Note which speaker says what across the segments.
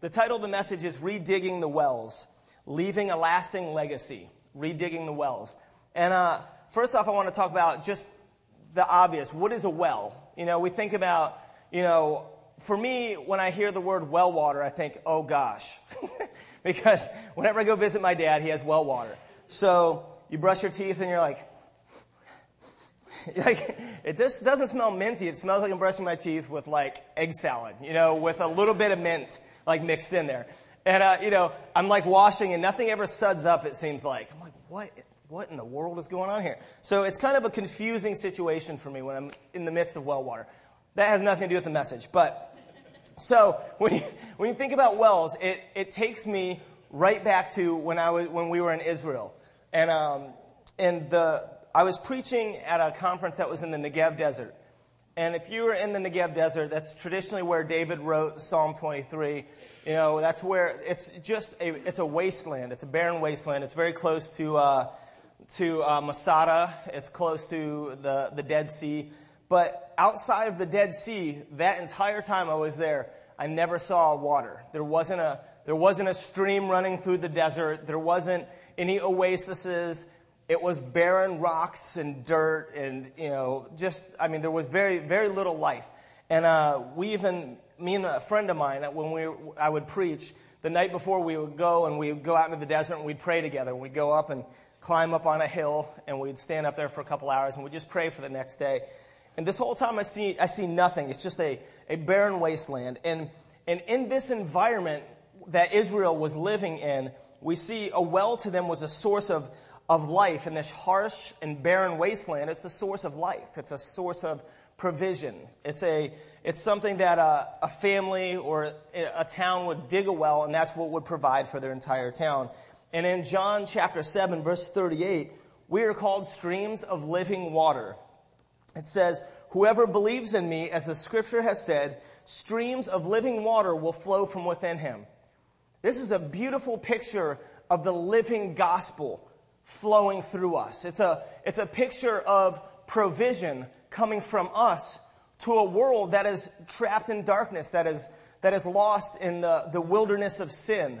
Speaker 1: The title of the message is Redigging the Wells, Leaving a Lasting Legacy. Redigging the Wells. And uh, first off, I want to talk about just the obvious. What is a well? You know, we think about, you know, for me, when I hear the word well water, I think, oh gosh. because whenever I go visit my dad, he has well water. So you brush your teeth and you're like, like it just doesn't smell minty. It smells like I'm brushing my teeth with like egg salad, you know, with a little bit of mint like mixed in there. And uh, you know, I'm like washing and nothing ever suds up. It seems like I'm like, what? What in the world is going on here? So it's kind of a confusing situation for me when I'm in the midst of well water. That has nothing to do with the message, but so when you, when you think about wells, it, it takes me right back to when I was when we were in Israel, and um, and the I was preaching at a conference that was in the Negev Desert. And if you were in the Negev Desert, that's traditionally where David wrote Psalm 23. You know, that's where it's just a, it's a wasteland. It's a barren wasteland. It's very close to, uh, to uh, Masada. It's close to the, the Dead Sea. But outside of the Dead Sea, that entire time I was there, I never saw water. There wasn't a, there wasn't a stream running through the desert. There wasn't any oases. It was barren rocks and dirt, and you know, just I mean, there was very very little life. And uh, we even, me and a friend of mine, when we I would preach the night before, we would go and we would go out into the desert and we'd pray together. We'd go up and climb up on a hill, and we'd stand up there for a couple hours, and we'd just pray for the next day. And this whole time, I see I see nothing. It's just a a barren wasteland. And and in this environment that Israel was living in, we see a well to them was a source of of life in this harsh and barren wasteland, it's a source of life. It's a source of provision. It's, a, it's something that a, a family or a town would dig a well, and that's what would provide for their entire town. And in John chapter 7, verse 38, we are called streams of living water. It says, Whoever believes in me, as the scripture has said, streams of living water will flow from within him. This is a beautiful picture of the living gospel flowing through us. It's a, it's a picture of provision coming from us to a world that is trapped in darkness, that is, that is lost in the, the wilderness of sin,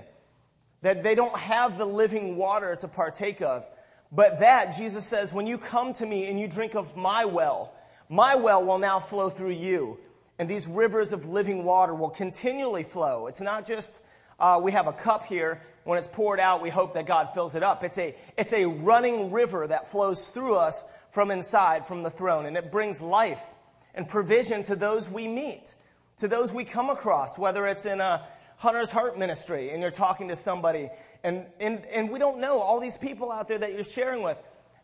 Speaker 1: that they don't have the living water to partake of. But that, Jesus says, when you come to me and you drink of my well, my well will now flow through you. And these rivers of living water will continually flow. It's not just uh, we have a cup here. When it's poured out, we hope that God fills it up. It's a, it's a running river that flows through us from inside, from the throne, and it brings life and provision to those we meet, to those we come across, whether it's in a Hunter's Heart ministry and you're talking to somebody, and, and, and we don't know all these people out there that you're sharing with.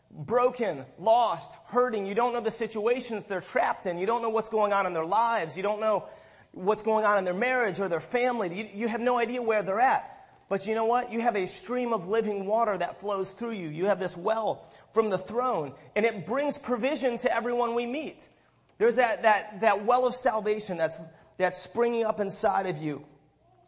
Speaker 1: Broken, lost, hurting. You don't know the situations they're trapped in. You don't know what's going on in their lives. You don't know what's going on in their marriage or their family. You, you have no idea where they're at. But you know what? You have a stream of living water that flows through you. You have this well from the throne, and it brings provision to everyone we meet. There's that, that, that well of salvation that's, that's springing up inside of you.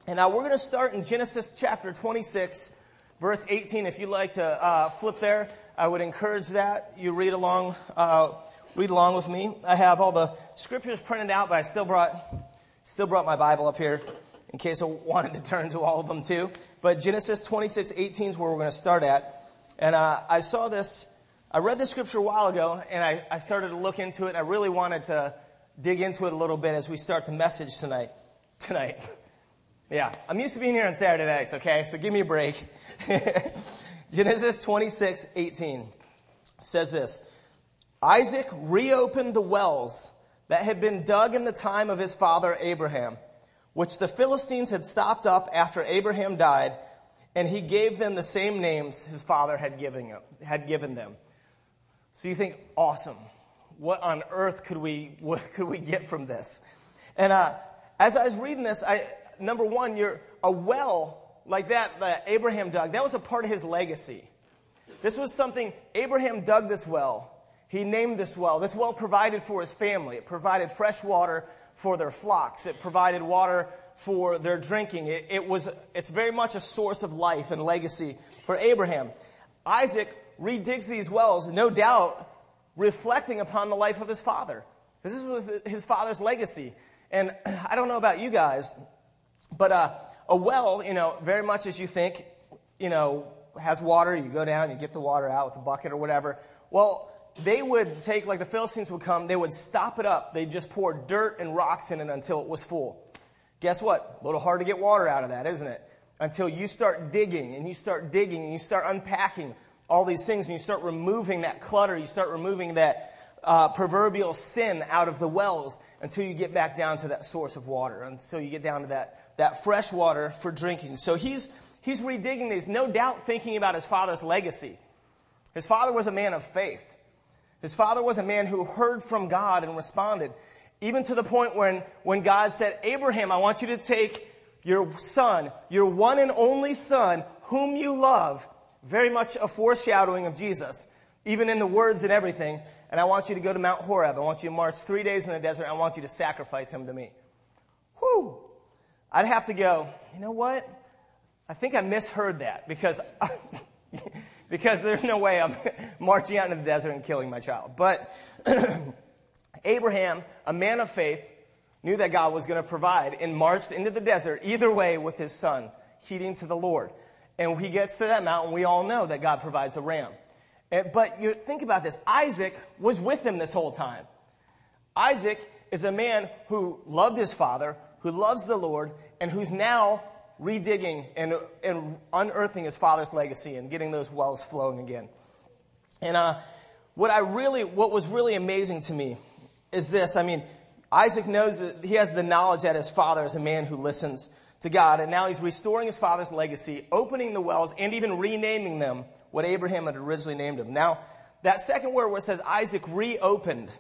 Speaker 1: And now we're going to start in Genesis chapter 26, verse 18. If you'd like to uh, flip there, I would encourage that. You read along, uh, read along with me. I have all the scriptures printed out, but I still brought Still brought my Bible up here in case I wanted to turn to all of them too. But Genesis 26, 18 is where we're going to start at. And uh, I saw this, I read this scripture a while ago, and I, I started to look into it. I really wanted to dig into it a little bit as we start the message tonight. Tonight. yeah, I'm used to being here on Saturday nights, okay? So give me a break. Genesis 26, 18 says this Isaac reopened the wells that had been dug in the time of his father Abraham, which the Philistines had stopped up after Abraham died, and he gave them the same names his father had given, had given them. So you think, awesome. What on earth could we, what could we get from this? And uh, as I was reading this, I, number one, you're a well like that that Abraham dug, that was a part of his legacy. This was something, Abraham dug this well he named this well. This well provided for his family. It provided fresh water for their flocks. It provided water for their drinking. It, it, was, it's very much a source of life and legacy for Abraham. Isaac redigs these wells, no doubt reflecting upon the life of his father. This was his father's legacy. And I don't know about you guys, but uh, a well, you know, very much as you think, you know, has water. You go down, you get the water out with a bucket or whatever. Well, they would take, like the Philistines would come, they would stop it up. They'd just pour dirt and rocks in it until it was full. Guess what? A little hard to get water out of that, isn't it? Until you start digging and you start digging and you start unpacking all these things and you start removing that clutter, you start removing that uh, proverbial sin out of the wells until you get back down to that source of water, until you get down to that, that fresh water for drinking. So he's, he's redigging these, no doubt thinking about his father's legacy. His father was a man of faith. His father was a man who heard from God and responded, even to the point when, when God said, Abraham, I want you to take your son, your one and only son, whom you love, very much a foreshadowing of Jesus, even in the words and everything, and I want you to go to Mount Horeb. I want you to march three days in the desert. I want you to sacrifice him to me. Whew. I'd have to go, you know what? I think I misheard that because, because there's no way I'm marching out into the desert and killing my child. But Abraham, a man of faith, knew that God was going to provide and marched into the desert either way with his son, heeding to the Lord. And he gets to that mountain, we all know that God provides a ram. But you think about this Isaac was with him this whole time. Isaac is a man who loved his father, who loves the Lord, and who's now redigging and, and unearthing his father's legacy and getting those wells flowing again. And uh, what I really, what was really amazing to me is this. I mean, Isaac knows that he has the knowledge that his father is a man who listens to God, and now he's restoring his father's legacy, opening the wells, and even renaming them what Abraham had originally named them. Now, that second word where it says Isaac reopened,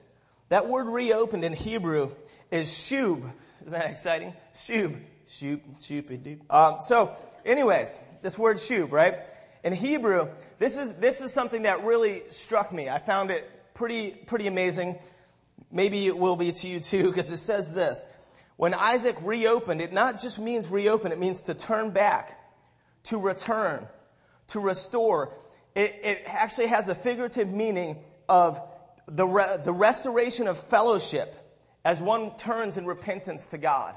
Speaker 1: that word reopened in Hebrew is shub. Isn't that exciting? Shub. Shub, shub, um, So, anyways, this word shub, right? In Hebrew, this is, this is something that really struck me. I found it pretty, pretty amazing. Maybe it will be to you too, because it says this. When Isaac reopened, it not just means reopen, it means to turn back, to return, to restore. It, it actually has a figurative meaning of the, re, the restoration of fellowship as one turns in repentance to God.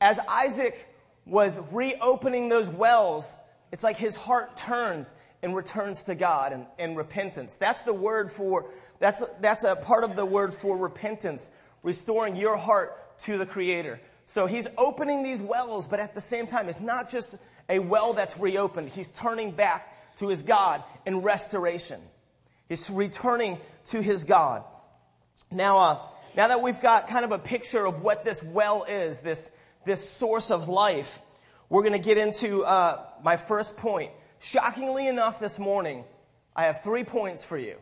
Speaker 1: As Isaac was reopening those wells, it's like his heart turns and returns to God and, and repentance. That's the word for, that's, that's a part of the word for repentance, restoring your heart to the Creator. So he's opening these wells, but at the same time, it's not just a well that's reopened. He's turning back to his God in restoration. He's returning to his God. Now, uh, now that we've got kind of a picture of what this well is, this, this source of life, we're going to get into uh, my first point. Shockingly enough, this morning, I have three points for you.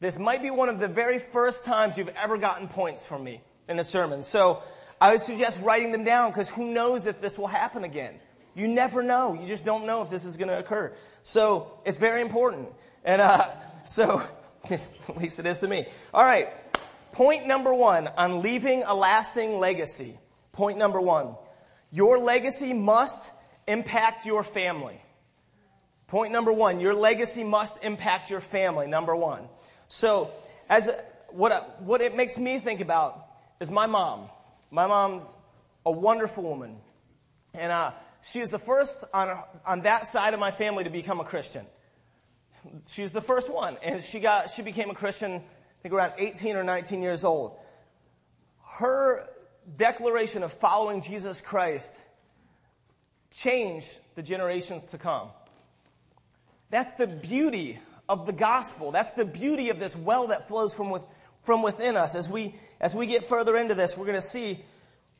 Speaker 1: This might be one of the very first times you've ever gotten points from me in a sermon. So I would suggest writing them down because who knows if this will happen again. You never know. You just don't know if this is going to occur. So it's very important. And uh, so, at least it is to me. All right. Point number one on leaving a lasting legacy. Point number one your legacy must impact your family. Point number one your legacy must impact your family. Number one. So, as what, what it makes me think about is my mom. My mom's a wonderful woman. And uh, she is the first on, on that side of my family to become a Christian. She's the first one. And she, got, she became a Christian, I think, around 18 or 19 years old. Her declaration of following Jesus Christ changed the generations to come. That's the beauty of the gospel. That's the beauty of this well that flows from, with, from within us. As we, as we get further into this, we're going to see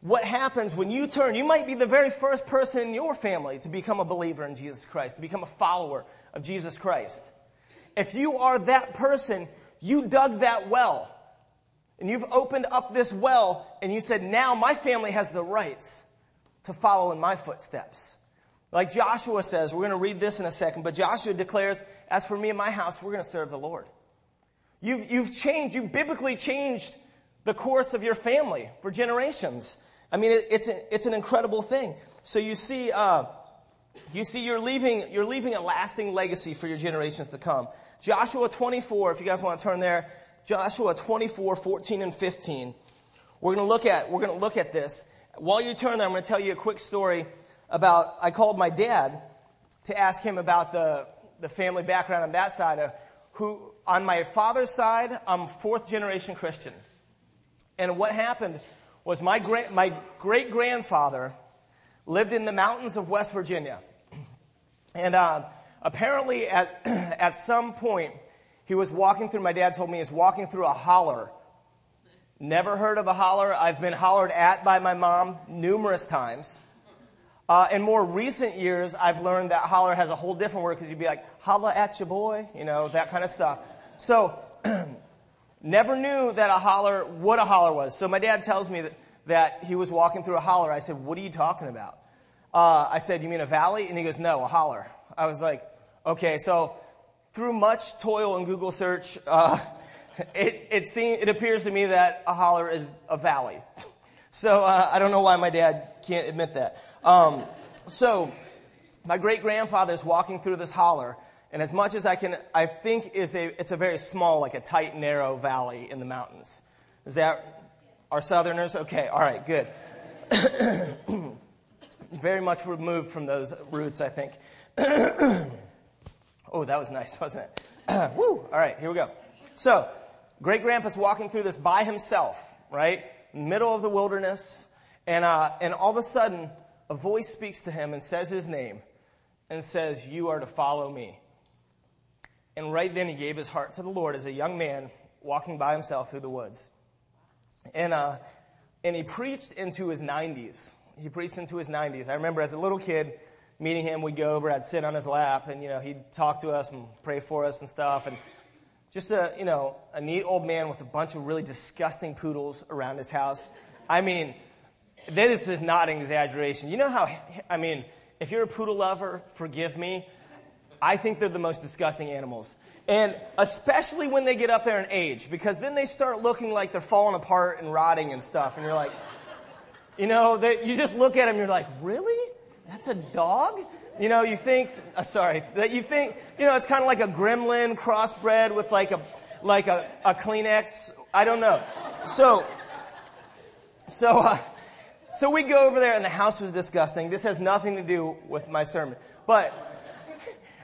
Speaker 1: what happens when you turn. You might be the very first person in your family to become a believer in Jesus Christ, to become a follower of Jesus Christ. If you are that person, you dug that well. And you've opened up this well and you said, now my family has the rights to follow in my footsteps. Like Joshua says, we're going to read this in a second, but Joshua declares, as for me and my house, we're going to serve the Lord. You've, you've changed, you've biblically changed the course of your family for generations. I mean, it, it's, a, it's an incredible thing. So you see, uh, you see you're, leaving, you're leaving a lasting legacy for your generations to come. Joshua 24, if you guys want to turn there, Joshua 24, 14 and 15. We're going to look at, we're going to look at this. while you turn there, I'm going to tell you a quick story about. I called my dad to ask him about the, the family background on that side. Of who, on my father's side, I'm fourth generation Christian. And what happened was my, gra- my great grandfather lived in the mountains of West Virginia. And uh, apparently, at, at some point, he was walking through, my dad told me he was walking through a holler. Never heard of a holler. I've been hollered at by my mom numerous times. Uh, in more recent years, I've learned that holler has a whole different word because you'd be like, holla at your boy, you know, that kind of stuff. So, never knew that a holler, what a holler was. So my dad tells me that, that he was walking through a holler. I said, what are you talking about? Uh, I said, you mean a valley? And he goes, no, a holler. I was like, okay. So through much toil and Google search, uh, it, it, seem, it appears to me that a holler is a valley. so uh, I don't know why my dad can't admit that. Um, so my great grandfather is walking through this holler, and as much as I can, I think is a, it's a very small, like a tight, narrow valley in the mountains. Is that our Southerners? Okay, all right, good. very much removed from those roots, I think. oh, that was nice, wasn't it? Woo! All right, here we go. So, great grandpa's walking through this by himself, right? Middle of the wilderness, and, uh, and all of a sudden, a voice speaks to him and says his name and says, You are to follow me. And right then he gave his heart to the Lord as a young man walking by himself through the woods. And, uh, and he preached into his 90s. He preached into his 90s. I remember as a little kid meeting him, we'd go over, I'd sit on his lap, and, you know, he'd talk to us and pray for us and stuff. And just a, you know, a neat old man with a bunch of really disgusting poodles around his house. I mean, that is not an exaggeration. You know how, I mean, if you're a poodle lover, forgive me. I think they're the most disgusting animals. And especially when they get up there in age, because then they start looking like they're falling apart and rotting and stuff. And you're like, you know, they, you just look at them, you're like, really? That's a dog? You know, you think, uh, sorry, that you think, you know, it's kind of like a gremlin crossbred with like a, like a, a Kleenex. I don't know. So, so, uh, so we go over there, and the house was disgusting. This has nothing to do with my sermon, but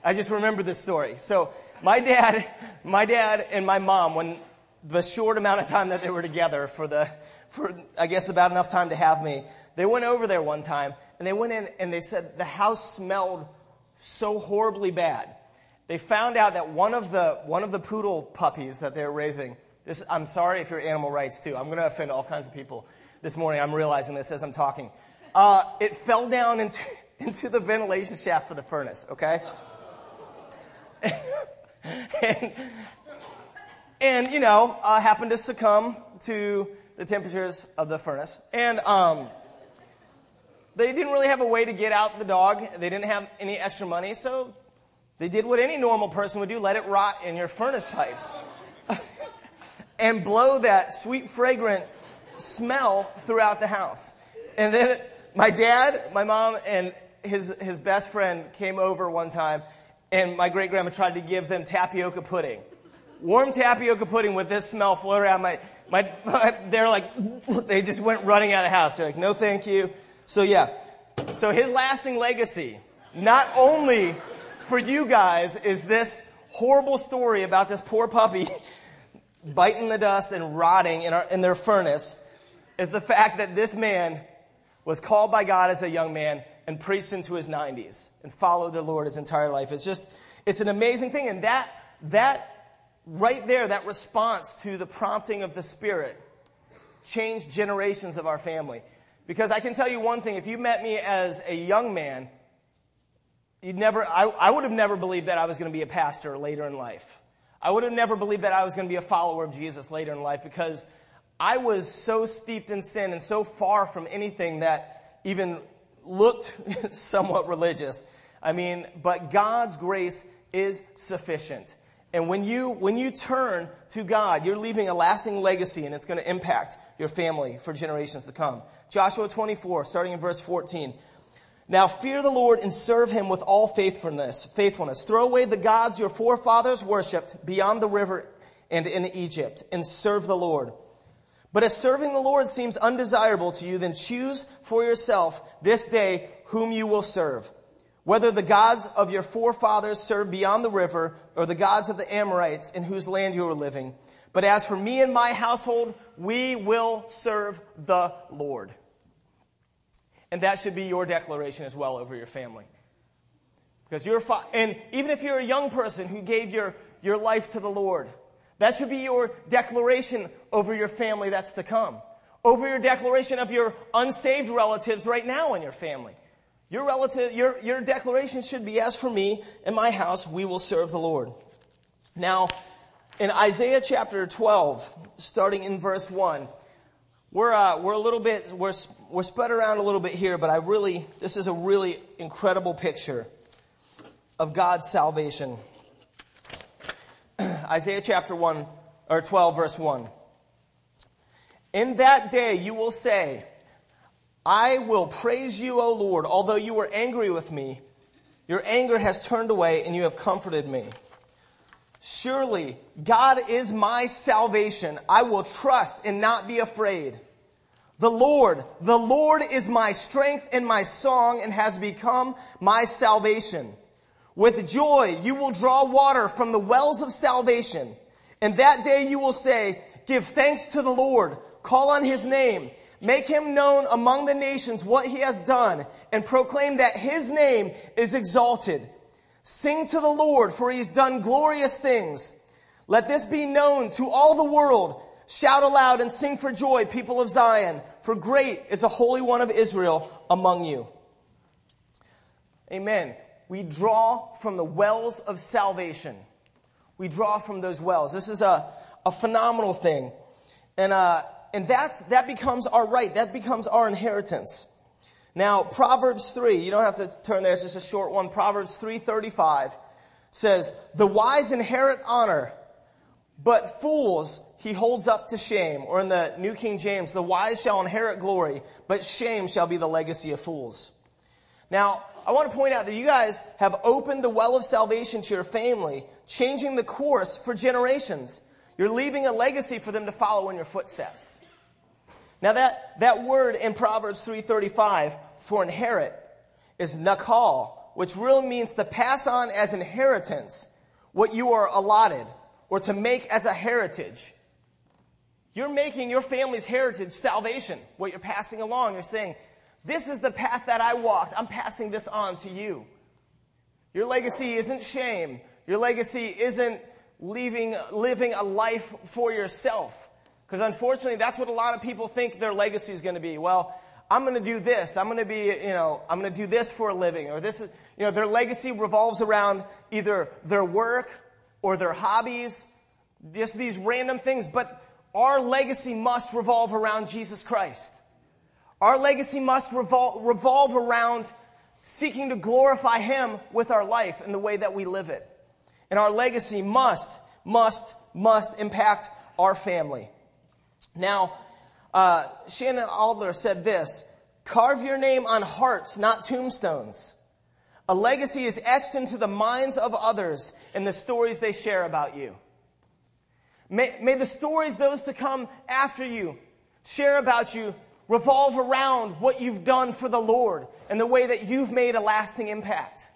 Speaker 1: I just remember this story. So my dad, my dad, and my mom, when the short amount of time that they were together for the, for I guess about enough time to have me, they went over there one time, and they went in and they said the house smelled so horribly bad. They found out that one of the one of the poodle puppies that they were raising. This, I'm sorry if you're animal rights too. I'm going to offend all kinds of people this morning. I'm realizing this as I'm talking. Uh, it fell down into, into the ventilation shaft for the furnace, okay? and, and, you know, uh, happened to succumb to the temperatures of the furnace. And um, they didn't really have a way to get out the dog. They didn't have any extra money, so they did what any normal person would do let it rot in your furnace pipes and blow that sweet, fragrant smell throughout the house. And then my dad, my mom, and his, his best friend came over one time, and my great grandma tried to give them tapioca pudding. Warm tapioca pudding with this smell floating around my, my, my, they're like, they just went running out of the house. They're like, no, thank you. So, yeah. So, his lasting legacy, not only for you guys, is this horrible story about this poor puppy biting the dust and rotting in, our, in their furnace, is the fact that this man was called by God as a young man and preached into his 90s and followed the Lord his entire life. It's just, it's an amazing thing. And that, that right there, that response to the prompting of the Spirit changed generations of our family. Because I can tell you one thing if you met me as a young man, you'd never, I, I would have never believed that I was going to be a pastor later in life. I would have never believed that I was going to be a follower of Jesus later in life because I was so steeped in sin and so far from anything that even looked somewhat religious. I mean, but God's grace is sufficient. And when you, when you turn to God, you're leaving a lasting legacy and it's going to impact your family for generations to come. Joshua 24, starting in verse 14. Now fear the Lord and serve him with all faithfulness, faithfulness. Throw away the gods your forefathers worshipped beyond the river and in Egypt and serve the Lord. But if serving the Lord seems undesirable to you, then choose for yourself this day whom you will serve. Whether the gods of your forefathers served beyond the river, or the gods of the Amorites in whose land you are living. But as for me and my household, we will serve the Lord. And that should be your declaration as well over your family. Because you're, fi- and even if you're a young person who gave your, your life to the Lord, that should be your declaration over your family that's to come, over your declaration of your unsaved relatives right now in your family. Your relative, your, your declaration should be, as for me and my house, we will serve the Lord. Now, in Isaiah chapter 12, starting in verse 1, we're, uh, we're a little bit, we're, we're spread around a little bit here, but I really, this is a really incredible picture of God's salvation. Isaiah chapter 1 or 12 verse 1. In that day you will say, I will praise you, O Lord, although you were angry with me. Your anger has turned away and you have comforted me. Surely God is my salvation. I will trust and not be afraid. The Lord, the Lord is my strength and my song and has become my salvation. With joy, you will draw water from the wells of salvation. And that day you will say, Give thanks to the Lord, call on his name, make him known among the nations what he has done, and proclaim that his name is exalted. Sing to the Lord, for he has done glorious things. Let this be known to all the world. Shout aloud and sing for joy, people of Zion, for great is the Holy One of Israel among you. Amen we draw from the wells of salvation. We draw from those wells. This is a, a phenomenal thing. And, uh, and that's, that becomes our right. That becomes our inheritance. Now, Proverbs 3, you don't have to turn there, it's just a short one. Proverbs 3.35 says, The wise inherit honor, but fools he holds up to shame. Or in the New King James, the wise shall inherit glory, but shame shall be the legacy of fools. Now, I want to point out that you guys have opened the well of salvation to your family, changing the course for generations. You're leaving a legacy for them to follow in your footsteps. Now that, that word in Proverbs 3.35 for inherit is nakal, which really means to pass on as inheritance what you are allotted or to make as a heritage. You're making your family's heritage salvation, what you're passing along. You're saying, this is the path that I walked. I'm passing this on to you. Your legacy isn't shame. Your legacy isn't leaving, living a life for yourself. Because unfortunately, that's what a lot of people think their legacy is going to be. Well, I'm going to do this. I'm going to be, you know, I'm going to do this for a living. Or this is, you know, their legacy revolves around either their work or their hobbies, just these random things. But our legacy must revolve around Jesus Christ. Our legacy must revol- revolve around seeking to glorify Him with our life and the way that we live it. And our legacy must, must, must impact our family. Now, uh, Shannon Alder said this Carve your name on hearts, not tombstones. A legacy is etched into the minds of others in the stories they share about you. May, may the stories those to come after you share about you revolve around what you've done for the Lord and the way that you've made a lasting impact.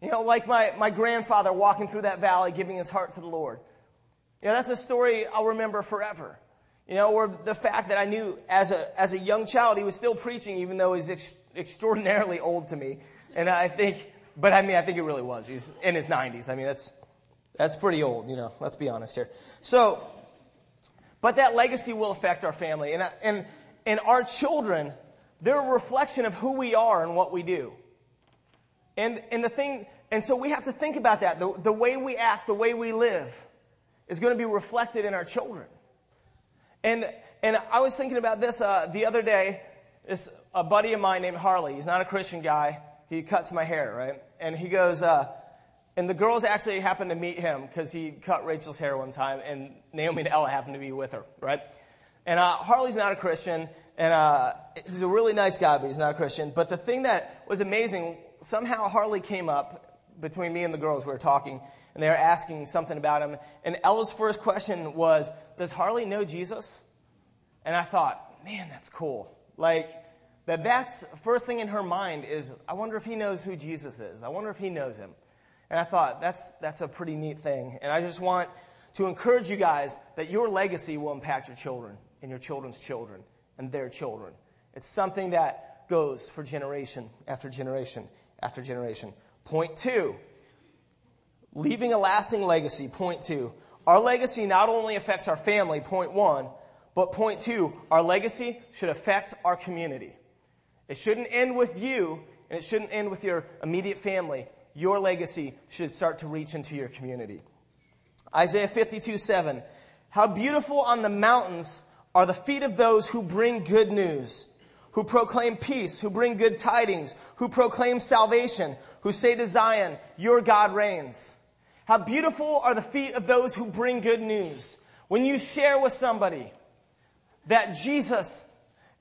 Speaker 1: You know, like my, my grandfather walking through that valley, giving his heart to the Lord. You know, that's a story I'll remember forever. You know, or the fact that I knew as a, as a young child he was still preaching, even though he's ex- extraordinarily old to me. And I think, but I mean, I think it really was. He's in his 90s. I mean, that's, that's pretty old, you know, let's be honest here. So, but that legacy will affect our family. And, and and our children, they're a reflection of who we are and what we do. And, and the thing, and so we have to think about that. The, the way we act, the way we live is going to be reflected in our children. And, and I was thinking about this uh, the other day. This, a buddy of mine named Harley, he's not a Christian guy. He cuts my hair, right? And he goes, uh, and the girls actually happened to meet him because he cut Rachel's hair one time, and Naomi and Ella happened to be with her, right? And uh, Harley's not a Christian, and uh, he's a really nice guy, but he's not a Christian. But the thing that was amazing, somehow Harley came up between me and the girls. We were talking, and they were asking something about him. And Ella's first question was, "Does Harley know Jesus?" And I thought, man, that's cool. Like, that that's first thing in her mind is, I wonder if he knows who Jesus is. I wonder if he knows him. And I thought, that's, that's a pretty neat thing. And I just want to encourage you guys that your legacy will impact your children and your children's children and their children. It's something that goes for generation after generation after generation. Point two, leaving a lasting legacy. Point two, our legacy not only affects our family, point one, but point two, our legacy should affect our community. It shouldn't end with you, and it shouldn't end with your immediate family. Your legacy should start to reach into your community. Isaiah 52 7. How beautiful on the mountains are the feet of those who bring good news, who proclaim peace, who bring good tidings, who proclaim salvation, who say to Zion, Your God reigns. How beautiful are the feet of those who bring good news. When you share with somebody that Jesus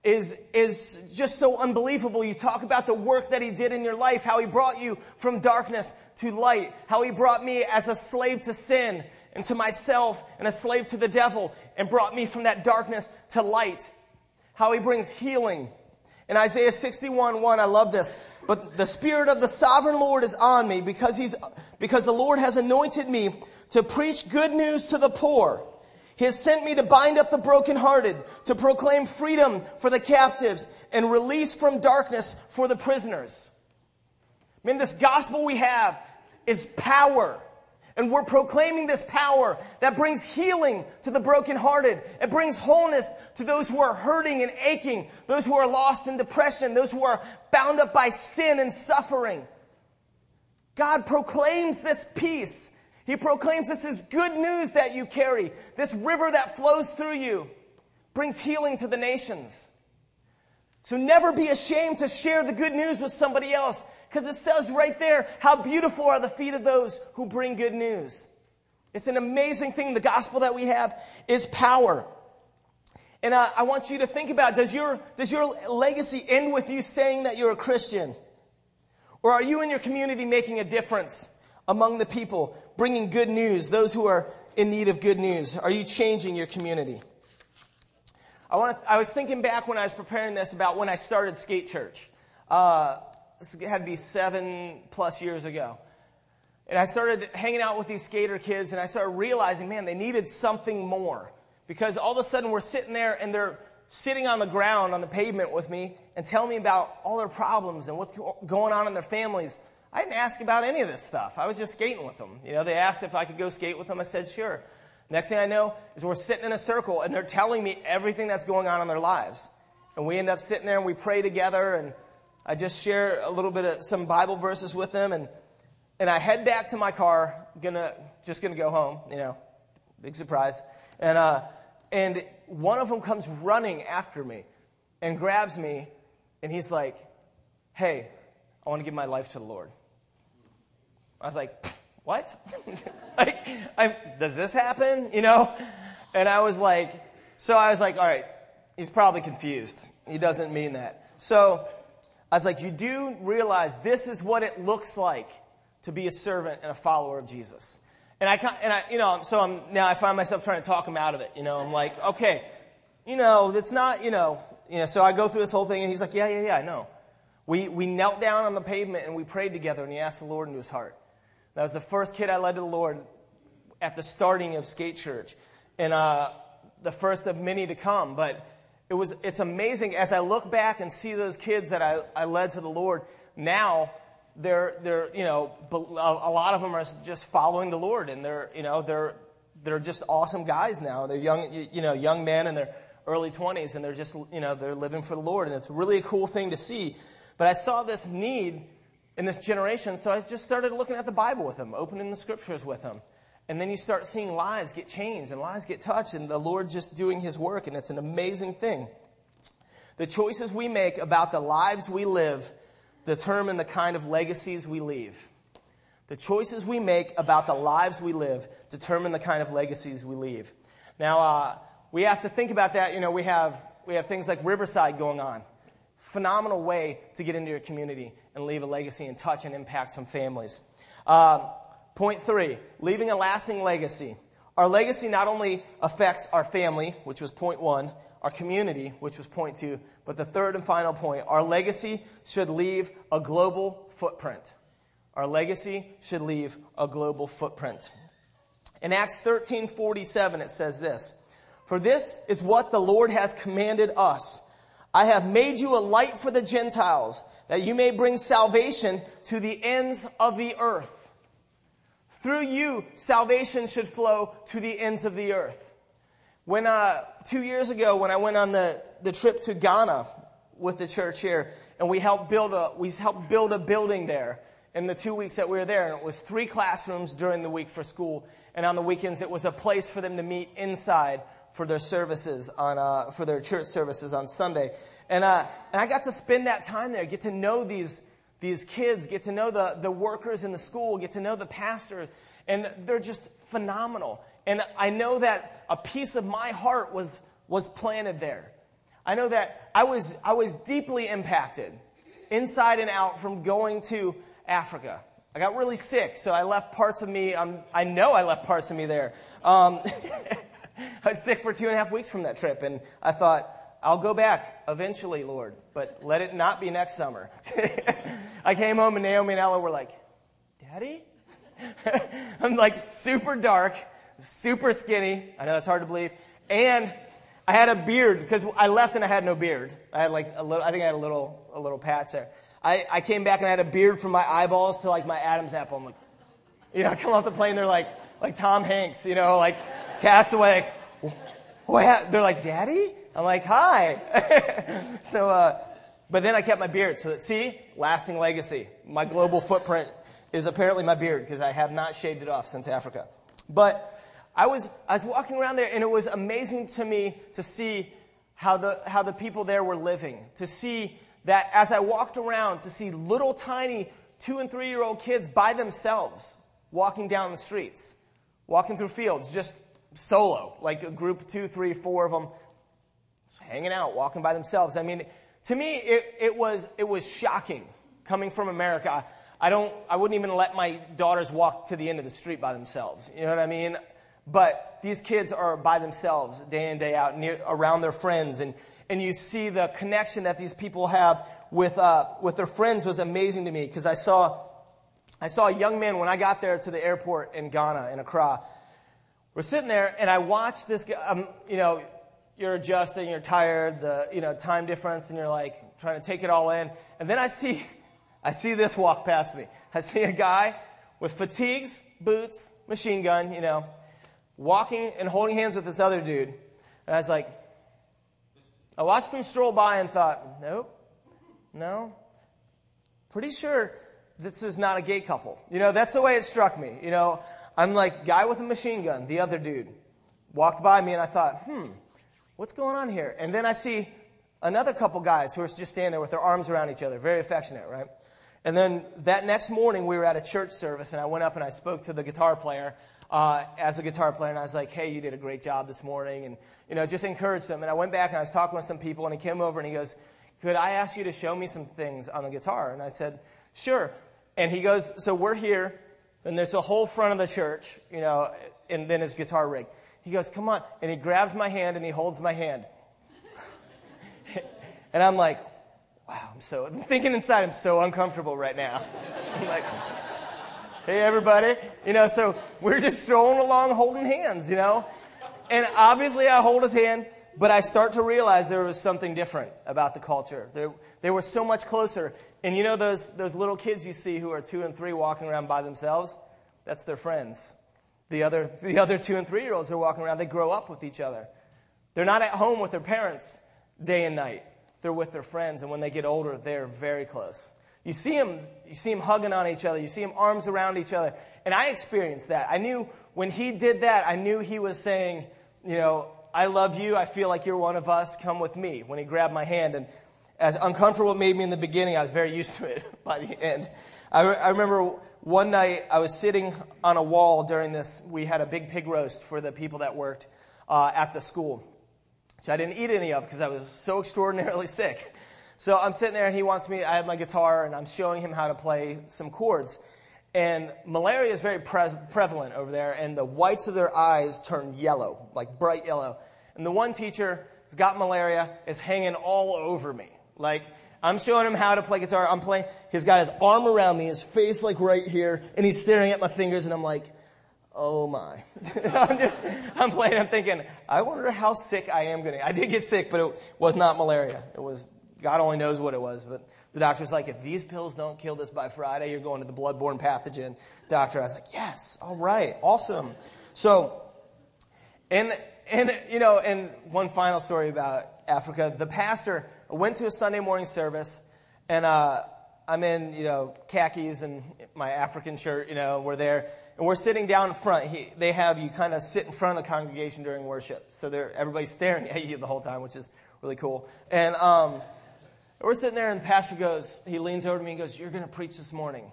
Speaker 1: is, is just so unbelievable. You talk about the work that he did in your life, how he brought you from darkness to light, how he brought me as a slave to sin and to myself and a slave to the devil and brought me from that darkness to light, how he brings healing. In Isaiah 61 1, I love this. But the Spirit of the sovereign Lord is on me because, he's, because the Lord has anointed me to preach good news to the poor. He has sent me to bind up the brokenhearted, to proclaim freedom for the captives, and release from darkness for the prisoners. I mean, this gospel we have is power. And we're proclaiming this power that brings healing to the brokenhearted. It brings wholeness to those who are hurting and aching, those who are lost in depression, those who are bound up by sin and suffering. God proclaims this peace. He proclaims this is good news that you carry. This river that flows through you brings healing to the nations. So never be ashamed to share the good news with somebody else because it says right there, how beautiful are the feet of those who bring good news. It's an amazing thing. The gospel that we have is power. And uh, I want you to think about, does your, does your legacy end with you saying that you're a Christian? Or are you in your community making a difference among the people, bringing good news, those who are in need of good news? Are you changing your community? I, want I was thinking back when I was preparing this about when I started Skate Church. Uh, this had to be seven plus years ago. And I started hanging out with these skater kids, and I started realizing, man, they needed something more. Because all of a sudden we're sitting there and they're sitting on the ground on the pavement with me and telling me about all their problems and what's going on in their families. I didn't ask about any of this stuff. I was just skating with them. You know, they asked if I could go skate with them. I said, sure. Next thing I know is we're sitting in a circle and they're telling me everything that's going on in their lives. And we end up sitting there and we pray together and I just share a little bit of some Bible verses with them, and, and I head back to my car, gonna, just to go home, you know, big surprise. And, uh, and one of them comes running after me and grabs me, and he's like, Hey, I want to give my life to the Lord. I was like, What? like, I, does this happen? You know? And I was like, So I was like, All right, he's probably confused. He doesn't mean that. So I was like, you do realize this is what it looks like to be a servant and a follower of Jesus. And I, and I, you know, so I'm, now I find myself trying to talk him out of it. You know, I'm like, okay, you know, it's not, you know, you know, so I go through this whole thing and he's like, yeah, yeah, yeah, I know. We, we knelt down on the pavement and we prayed together and he asked the Lord into his heart. That was the first kid I led to the Lord at the starting of Skate Church. And uh, the first of many to come. But it was, it's amazing as I look back and see those kids that I, I led to the Lord. Now, they're, they're, you know, a lot of them are just following the Lord and they're, you know, they're, they're just awesome guys now. They're young, you know, young men in their early 20s and they're just, you know, they're living for the Lord. And it's really a cool thing to see. But I saw this need in this generation, so I just started looking at the Bible with them, opening the scriptures with them. And then you start seeing lives get changed and lives get touched, and the Lord just doing His work, and it's an amazing thing. The choices we make about the lives we live determine the kind of legacies we leave. The choices we make about the lives we live determine the kind of legacies we leave. Now, uh, we have to think about that. You know, we have, we have things like Riverside going on. Phenomenal way to get into your community and leave a legacy and touch and impact some families. Uh, Point three, leaving a lasting legacy. Our legacy not only affects our family, which was point one, our community, which was point two. But the third and final point our legacy should leave a global footprint. Our legacy should leave a global footprint. In Acts 13 47, it says this For this is what the Lord has commanded us I have made you a light for the Gentiles, that you may bring salvation to the ends of the earth. Through you, salvation should flow to the ends of the earth. When uh, two years ago, when I went on the, the trip to Ghana with the church here, and we helped build a we helped build a building there in the two weeks that we were there, and it was three classrooms during the week for school, and on the weekends it was a place for them to meet inside for their services on uh, for their church services on Sunday, and uh, and I got to spend that time there, get to know these these kids, get to know the the workers in the school, get to know the pastors, and they're just phenomenal. And I know that a piece of my heart was, was planted there. I know that I was, I was deeply impacted inside and out from going to Africa. I got really sick, so I left parts of me, um, I know I left parts of me there. Um, I was sick for two and a half weeks from that trip, and I thought, I'll go back eventually, Lord, but let it not be next summer. I came home, and Naomi and Ella were like, Daddy? I'm like super dark super skinny. I know that's hard to believe. And I had a beard because I left and I had no beard. I had like a little, I think I had a little, a little patch there. I, I came back and I had a beard from my eyeballs to like my Adam's apple. I'm like, you know, I come off the plane, they're like, like Tom Hanks, you know, like castaway. What? They're like, Daddy? I'm like, hi. so, uh, but then I kept my beard. So that, see, lasting legacy. My global footprint is apparently my beard because I have not shaved it off since Africa. But I was, I was walking around there, and it was amazing to me to see how the, how the people there were living. To see that as I walked around, to see little tiny two and three year old kids by themselves walking down the streets, walking through fields, just solo, like a group two, three, four of them, hanging out, walking by themselves. I mean, to me, it, it, was, it was shocking coming from America. I, don't, I wouldn't even let my daughters walk to the end of the street by themselves. You know what I mean? But these kids are by themselves day in, day out, near, around their friends. And, and you see the connection that these people have with, uh, with their friends was amazing to me because I saw, I saw a young man when I got there to the airport in Ghana, in Accra. We're sitting there and I watched this guy, um, you know, you're adjusting, you're tired, the, you know, time difference, and you're like trying to take it all in. And then I see, I see this walk past me. I see a guy with fatigues, boots, machine gun, you know, walking and holding hands with this other dude. And I was like, I watched them stroll by and thought, nope, no. Pretty sure this is not a gay couple. You know, that's the way it struck me. You know, I'm like, guy with a machine gun, the other dude, walked by me and I thought, hmm, what's going on here? And then I see another couple guys who are just standing there with their arms around each other, very affectionate, right? And then that next morning, we were at a church service, and I went up and I spoke to the guitar player uh, as a guitar player, and I was like, hey, you did a great job this morning, and, you know, just encouraged him. And I went back and I was talking with some people, and he came over and he goes, could I ask you to show me some things on the guitar? And I said, sure. And he goes, so we're here, and there's a whole front of the church, you know, and then his guitar rig. He goes, come on. And he grabs my hand and he holds my hand. and I'm like, wow, I'm so, I'm thinking inside, I'm so uncomfortable right now. I'm like, hey, everybody. You know, so we're just strolling along holding hands, you know. And obviously, I hold his hand, but I start to realize there was something different about the culture. They, they were so much closer. And you know those, those little kids you see who are two and three walking around by themselves? That's their friends. The other, the other two and three year olds are walking around, they grow up with each other. They're not at home with their parents day and night. They're with their friends, and when they get older, they're very close. You see them, you see them hugging on each other. You see them arms around each other. And I experienced that. I knew when he did that, I knew he was saying, you know, I love you. I feel like you're one of us. Come with me. When he grabbed my hand. And as uncomfortable it made me in the beginning, I was very used to it by the end. I, re- I remember one night I was sitting on a wall during this. We had a big pig roast for the people that worked uh, at the school, which I didn't eat any of because I was so extraordinarily sick. So I'm sitting there and he wants me, I have my guitar and I'm showing him how to play some chords. And malaria is very pre- prevalent over there, and the whites of their eyes turn yellow, like bright yellow. And the one teacher has got malaria, is hanging all over me. Like, I'm showing him how to play guitar. I'm playing. He's got his arm around me, his face like right here, and he's staring at my fingers, and I'm like, oh my. I'm just, I'm playing, I'm thinking, I wonder how sick I am going to. I did get sick, but it was not malaria. It was, God only knows what it was. But the doctor's like, if these pills don't kill this by Friday, you're going to the bloodborne pathogen doctor. I was like, yes, all right, awesome. So, and, and, you know, and one final story about Africa. The pastor went to a Sunday morning service, and uh, I'm in, you know, khakis and my African shirt, you know, we're there and we're sitting down in front. He, they have you kind of sit in front of the congregation during worship. So they're, everybody's staring at you the whole time, which is really cool. And um, we're sitting there, and the pastor goes, he leans over to me and goes, You're going to preach this morning.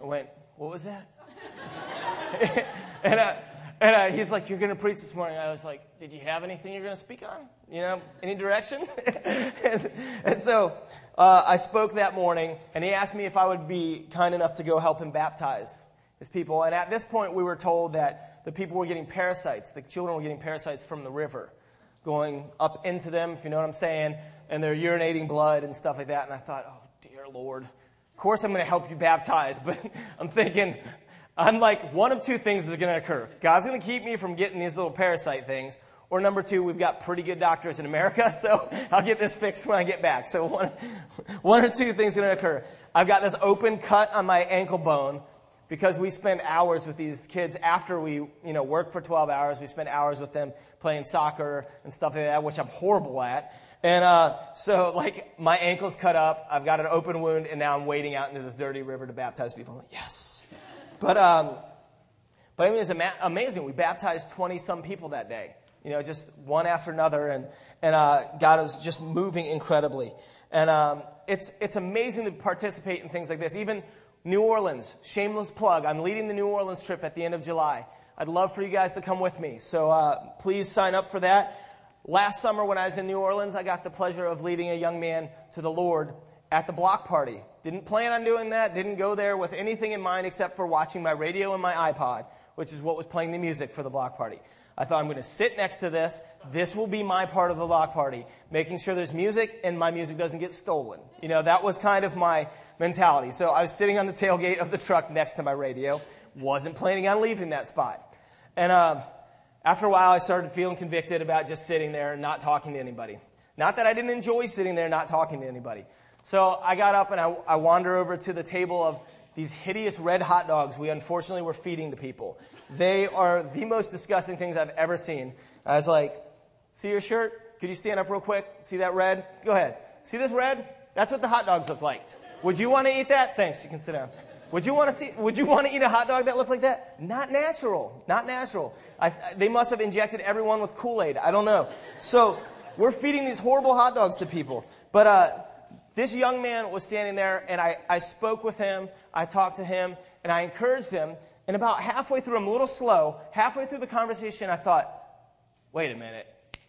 Speaker 1: I went, What was that? and uh, and uh, he's like, You're going to preach this morning. I was like, Did you have anything you're going to speak on? You know, any direction? and, and, so uh, I spoke that morning, and he asked me if I would be kind enough to go help him baptize his people. And at this point, we were told that the people were getting parasites. The children were getting parasites from the river going up into them, if you know what I'm saying, and they're urinating blood and stuff like that. And I thought, oh, dear Lord. Of course, I'm going to help you baptize, but I'm thinking, I'm like, one of two things is going to occur. God's going to keep me from getting these little parasite things. Or number two, we've got pretty good doctors in America, so I'll get this fixed when I get back. So one, one or two things going to occur. I've got this open cut on my ankle bone because we spend hours with these kids after we you know work for 12 hours we spend hours with them playing soccer and stuff like that which i'm horrible at and uh, so like my ankle's cut up i've got an open wound and now i'm wading out into this dirty river to baptize people yes but um, but i mean it's ama- amazing we baptized 20 some people that day you know just one after another and and uh, god was just moving incredibly and um, it's it's amazing to participate in things like this even New Orleans, shameless plug. I'm leading the New Orleans trip at the end of July. I'd love for you guys to come with me. So uh, please sign up for that. Last summer, when I was in New Orleans, I got the pleasure of leading a young man to the Lord at the block party. Didn't plan on doing that, didn't go there with anything in mind except for watching my radio and my iPod, which is what was playing the music for the block party. I thought I'm going to sit next to this. This will be my part of the block party, making sure there's music and my music doesn't get stolen. You know, that was kind of my mentality. So I was sitting on the tailgate of the truck next to my radio. Wasn't planning on leaving that spot. And uh, after a while, I started feeling convicted about just sitting there and not talking to anybody. Not that I didn't enjoy sitting there and not talking to anybody. So I got up and I, I wander over to the table of these hideous red hot dogs we unfortunately were feeding to people. They are the most disgusting things I've ever seen. I was like, see your shirt? Could you stand up real quick? See that red? Go ahead. See this red? That's what the hot dogs look like. Would you want to eat that? Thanks. You can sit down. Would you want to see? Would you want to eat a hot dog that looked like that? Not natural. Not natural. I, they must have injected everyone with Kool Aid. I don't know. So we're feeding these horrible hot dogs to people. But uh, this young man was standing there, and I, I spoke with him. I talked to him, and I encouraged him. And about halfway through, I'm a little slow. Halfway through the conversation, I thought, "Wait a minute,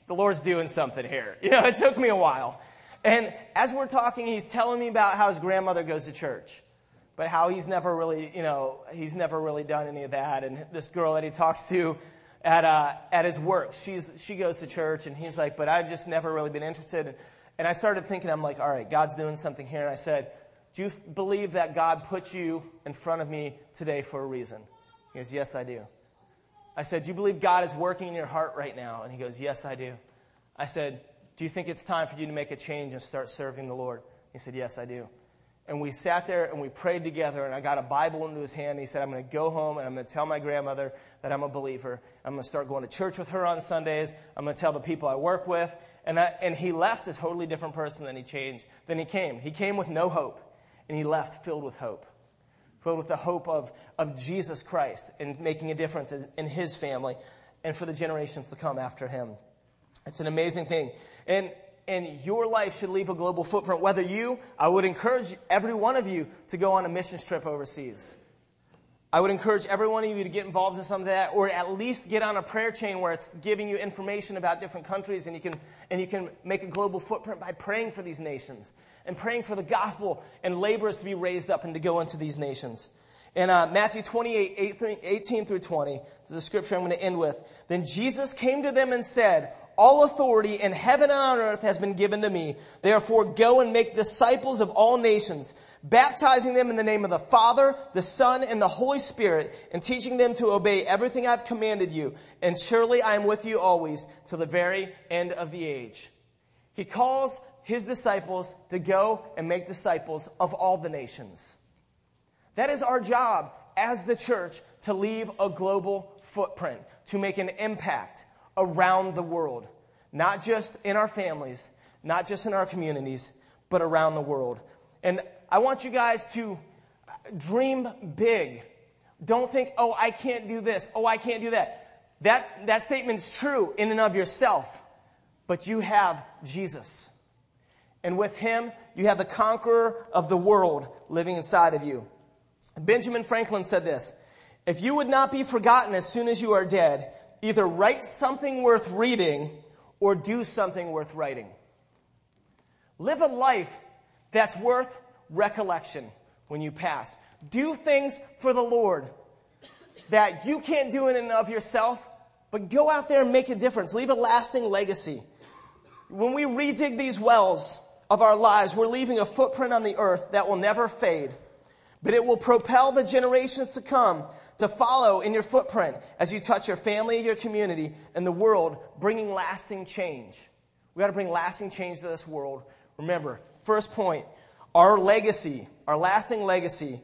Speaker 1: the Lord's doing something here." You know, it took me a while. And as we're talking, he's telling me about how his grandmother goes to church, but how he's never really, you know, he's never really done any of that. And this girl that he talks to at, uh, at his work, she's, she goes to church, and he's like, but I've just never really been interested. I started thinking, I'm like, all right, God's doing something here. And I said, do you believe that God put you in front of me today for a reason? He goes, yes, I do. I said, do you believe God is working in your heart right now? And he goes, yes, I do. I said, do you think it's time for you to make a change and start serving the Lord? He said, Yes, I do. And we sat there and we prayed together, and I got a Bible into his hand. And He said, I'm going to go home and I'm going to tell my grandmother that I'm a believer. I'm going to start going to church with her on Sundays. I'm going to tell the people I work with. And, I, and he left a totally different person than he changed, than he came. He came with no hope, and he left filled with hope. Filled with the hope of, of Jesus Christ and making a difference in, in his family and for the generations to come after him. It's an amazing thing. And, and your life should leave a global footprint. Whether you, I would encourage every one of you to go on a missions trip overseas. I would encourage every one of you to get involved in some of that, or at least get on a prayer chain where it's giving you information about different countries, and you can, and you can make a global footprint by praying for these nations and praying for the gospel and laborers to be raised up and to go into these nations. In uh, Matthew 28, 18 through 20, this is a scripture I'm going to end with. Then Jesus came to them and said, All authority in heaven and on earth has been given to me. Therefore, go and make disciples of all nations, baptizing them in the name of the Father, the Son, and the Holy Spirit, and teaching them to obey everything I've commanded you. And surely I am with you always to the very end of the age. He calls his disciples to go and make disciples of all the nations. That is our job as the church to leave a global footprint, to make an impact around the world, not just in our families, not just in our communities, but around the world. And I want you guys to dream big. Don't think, oh, I can't do this, oh, I can't do that. That, that statement's true in and of yourself, but you have Jesus. And with him, you have the conqueror of the world living inside of you. Benjamin Franklin said this If you would not be forgotten as soon as you are dead, either write something worth reading or do something worth writing. Live a life that's worth recollection when you pass. Do things for the Lord that you can't do in and of yourself, but go out there and make a difference. Leave a lasting legacy. When we redig these wells of our lives, we're leaving a footprint on the earth that will never fade but it will propel the generations to come to follow in your footprint as you touch your family, your community, and the world, bringing lasting change. We got to bring lasting change to this world. Remember, first point, our legacy, our lasting legacy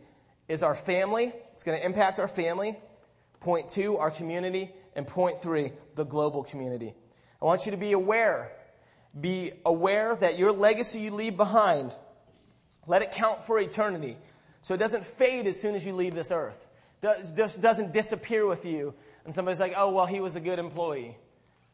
Speaker 1: is our family. It's going to impact our family. Point two, our community. And point three, the global community. I want you to be aware. Be aware that your legacy you leave behind, let it count for eternity. So it doesn't fade as soon as you leave this earth. It just doesn't disappear with you. And somebody's like, oh, well, he was a good employee.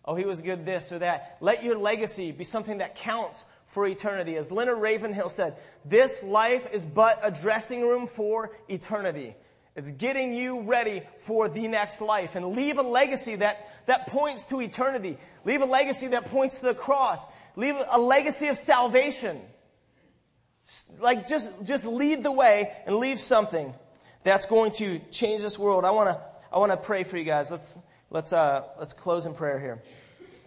Speaker 1: Oh, he was good this or that. Let your legacy be something that counts for eternity. As Leonard Ravenhill said, this life is but a dressing room for eternity. It's getting you ready for the next life. And leave a legacy that, that points to eternity. Leave a legacy that points to the cross. Leave a legacy of salvation. Like, just, just lead the way and leave something that's going to change this world. I want to I want to pray for you guys. Let's, let's, uh, let's close in prayer here.